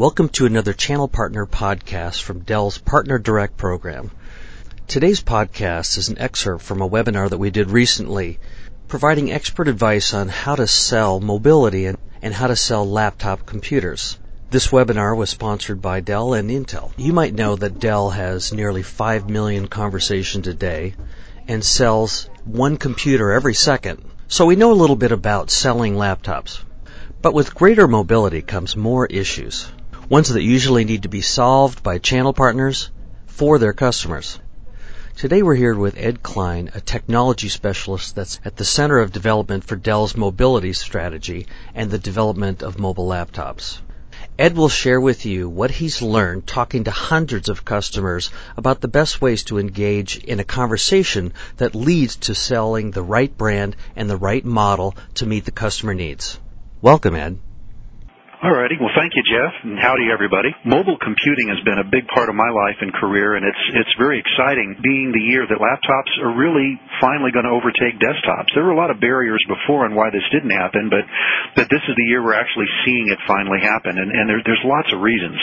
Welcome to another Channel Partner podcast from Dell's Partner Direct program. Today's podcast is an excerpt from a webinar that we did recently, providing expert advice on how to sell mobility and, and how to sell laptop computers. This webinar was sponsored by Dell and Intel. You might know that Dell has nearly 5 million conversations a day and sells one computer every second. So we know a little bit about selling laptops. But with greater mobility comes more issues ones that usually need to be solved by channel partners for their customers. Today we're here with Ed Cline, a technology specialist that's at the center of development for Dell's mobility strategy and the development of mobile laptops. Ed will share with you what he's learned talking to hundreds of customers about the best ways to engage in a conversation that leads to selling the right brand and the right model to meet the customer needs. Welcome, Ed. Alrighty. Well, thank you, Jeff, and howdy, everybody. Mobile computing has been a big part of my life and career, and it's it's very exciting. Being the year that laptops are really finally going to overtake desktops. There were a lot of barriers before and why this didn't happen, but but this is the year we're actually seeing it finally happen, and and there, there's lots of reasons.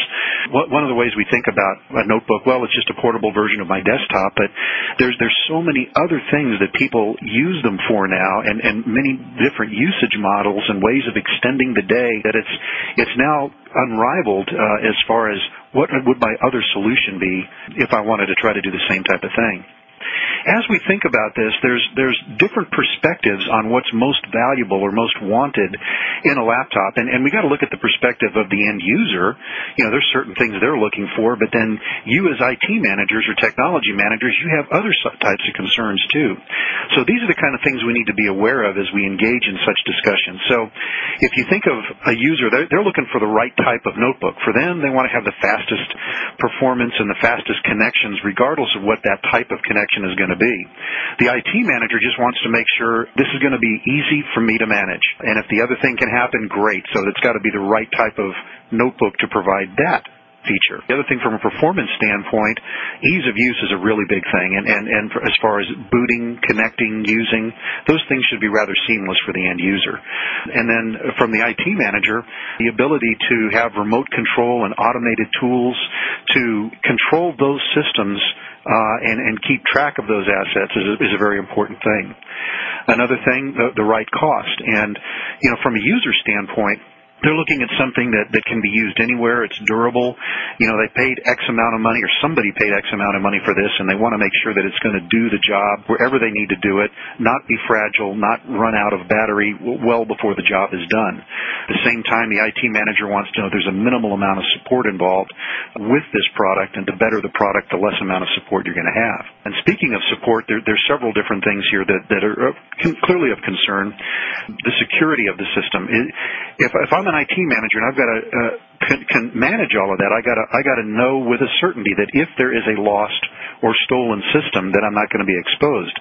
One of the ways we think about a notebook, well, it's just a portable version of my desktop, but there's there's so many other things that people use them for now, and and many different usage models and ways of extending the day that it's it's now unrivaled uh, as far as what would my other solution be if I wanted to try to do the same type of thing as we think about this, there's there's different perspectives on what's most valuable or most wanted in a laptop, and, and we got to look at the perspective of the end user. You know, there's certain things they're looking for, but then you as IT managers or technology managers, you have other types of concerns too. So these are the kind of things we need to be aware of as we engage in such discussions. So if you think of a user, they're, they're looking for the right type of notebook. For them, they want to have the fastest performance and the fastest connections, regardless of what that type of connection is going to be. The IT manager just wants to make sure this is going to be easy for me to manage. And if the other thing can happen, great. So it's got to be the right type of notebook to provide that feature. The other thing from a performance standpoint, ease of use is a really big thing. And, and, and as far as booting, connecting, using, those things should be rather seamless for the end user. And then from the IT manager, the ability to have remote control and automated tools to control those systems uh, and, and keep track of those assets is a, is a very important thing. Another thing, the, the right cost. And, you know, from a user standpoint, they're looking at something that, that can be used anywhere. It's durable. You know, they paid X amount of money or somebody paid X amount of money for this and they want to make sure that it's going to do the job wherever they need to do it, not be fragile, not run out of battery well before the job is done. At the same time, the IT manager wants to know there's a minimal amount of support involved with this product and the better the product, the less amount of support you're going to have. And speaking of support, there, there's several different things here that, that are clearly of concern. The security of the system. If, if I'm an IT manager and I've got uh, can, can manage all of that, I got to I got to know with a certainty that if there is a lost or stolen system, that I'm not going to be exposed.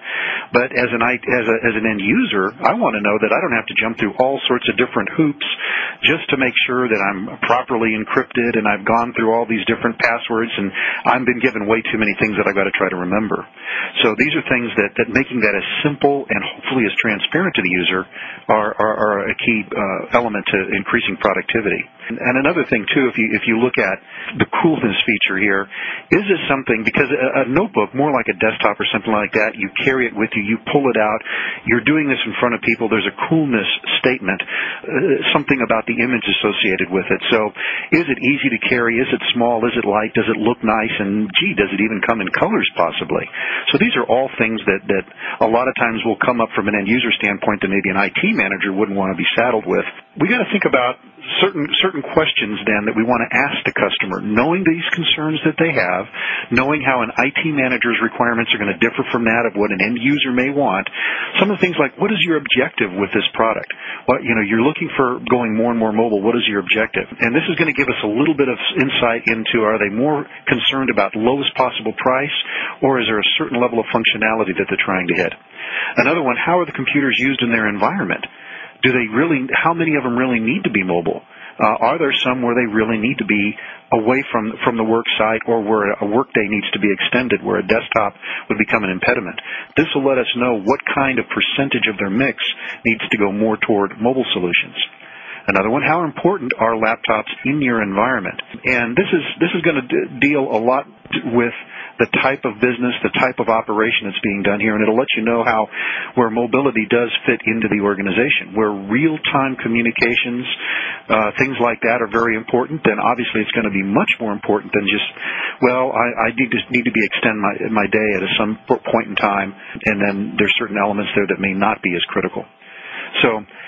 But as an as a, as an end user, I want to know that I don't have to jump through all sorts of different hoops just to make sure that I'm properly encrypted and I've gone through all these different passwords and I've been given way too many things that I've got to try to remember. So these are things that that making that as simple and hopefully as transparent to the user are are, are a key uh, element to increasing productivity. And another thing too, if you if you look at the coolness feature here, is this something because a, a notebook, more like a desktop or something like that, you carry it with you, you pull it out, you're doing this in front of people. There's a coolness statement, uh, something about the image associated with it. So, is it easy to carry? Is it small? Is it light? Does it look nice? And gee, does it even come in colors possibly? So these are all things that that a lot of times will come up from an end user standpoint that maybe an IT manager wouldn't want to be saddled with. We got to think about certain certain questions then that we want to ask the customer, knowing these concerns that they have, knowing how an IT manager's requirements are going to differ from that of what an end user may want. Some of the things like, what is your objective with this product? What you know, you're looking for going more and more mobile. What is your objective? And this is going to give us a little bit of insight into are they more concerned about lowest possible price, or is there a certain level of functionality that they're trying to hit? Another one, how are the computers used in their environment? do they really, how many of them really need to be mobile? Uh, are there some where they really need to be away from from the work site or where a workday needs to be extended where a desktop would become an impediment? This will let us know what kind of percentage of their mix needs to go more toward mobile solutions. Another one, how important are laptops in your environment? And this is this is going to d- deal a lot with the type of business, the type of operation that's being done here, and it'll let you know how where mobility does fit into the organization. Where real-time communications, uh, things like that are very important, then obviously it's going to be much more important than just, well, I, need to need to be extend my day at some point in time, and then there's certain elements there that may not be as critical.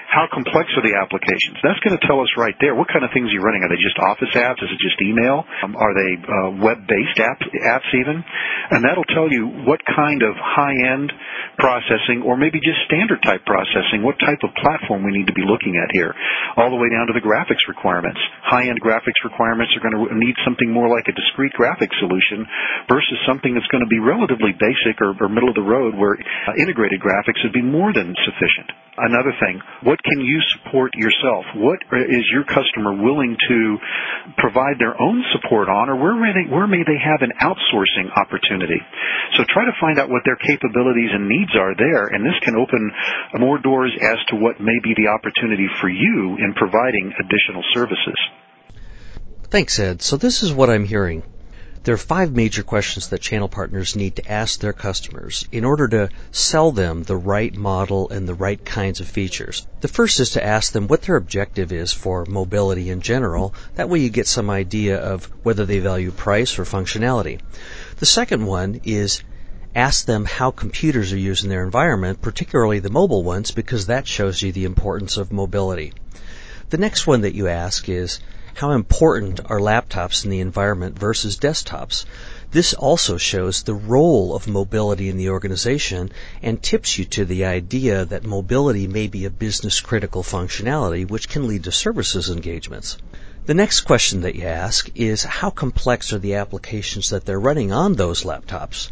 How complex are the applications? That's going to tell us right there what kind of things you're running. Are they just Office apps? Is it just email? Um, are they uh, web-based app, apps even? And that'll tell you what kind of high-end processing or maybe just standard type processing, what type of platform we need to be looking at here, all the way down to the graphics requirements. High-end graphics requirements are going to need something more like a discrete graphics solution versus something that's going to be relatively basic or, or middle of the road where uh, integrated graphics would be more than sufficient. Another thing, what can you support yourself? What is your customer willing to provide their own support on, or where may they, where may they have an outsourcing opportunity? So try to find out what their capabilities and needs are there, and this can open more doors as to what may be the opportunity for you in providing additional services. Thanks, Ed. So this is what I'm hearing. There are five major questions that channel partners need to ask their customers in order to sell them the right model and the right kinds of features. The first is to ask them what their objective is for mobility in general. That way you get some idea of whether they value price or functionality. The second one is ask them how computers are used in their environment, particularly the mobile ones, because that shows you the importance of mobility. The next one that you ask is, how important are laptops in the environment versus desktops? This also shows the role of mobility in the organization and tips you to the idea that mobility may be a business critical functionality which can lead to services engagements. The next question that you ask is how complex are the applications that they're running on those laptops?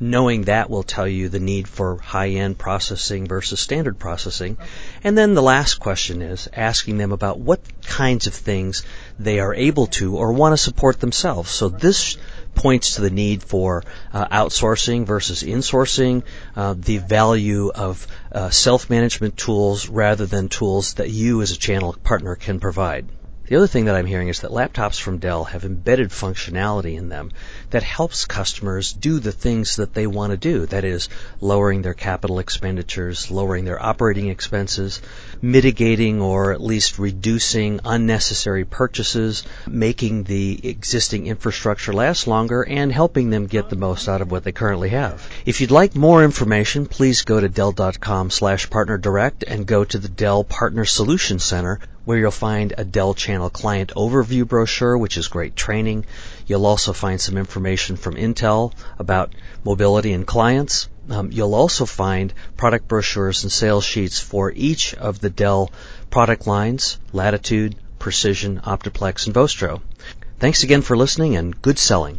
Knowing that will tell you the need for high-end processing versus standard processing. And then the last question is asking them about what kinds of things they are able to or want to support themselves. So this points to the need for uh, outsourcing versus insourcing, uh, the value of uh, self-management tools rather than tools that you as a channel partner can provide. The other thing that I'm hearing is that laptops from Dell have embedded functionality in them that helps customers do the things that they want to do. That is, lowering their capital expenditures, lowering their operating expenses, mitigating or at least reducing unnecessary purchases, making the existing infrastructure last longer, and helping them get the most out of what they currently have. If you'd like more information, please go to Dell.com slash partner direct and go to the Dell Partner Solution Center where you'll find a Dell Channel Client Overview brochure, which is great training. You'll also find some information from Intel about mobility and clients. Um, you'll also find product brochures and sales sheets for each of the Dell product lines, Latitude, Precision, Optiplex, and Vostro. Thanks again for listening and good selling.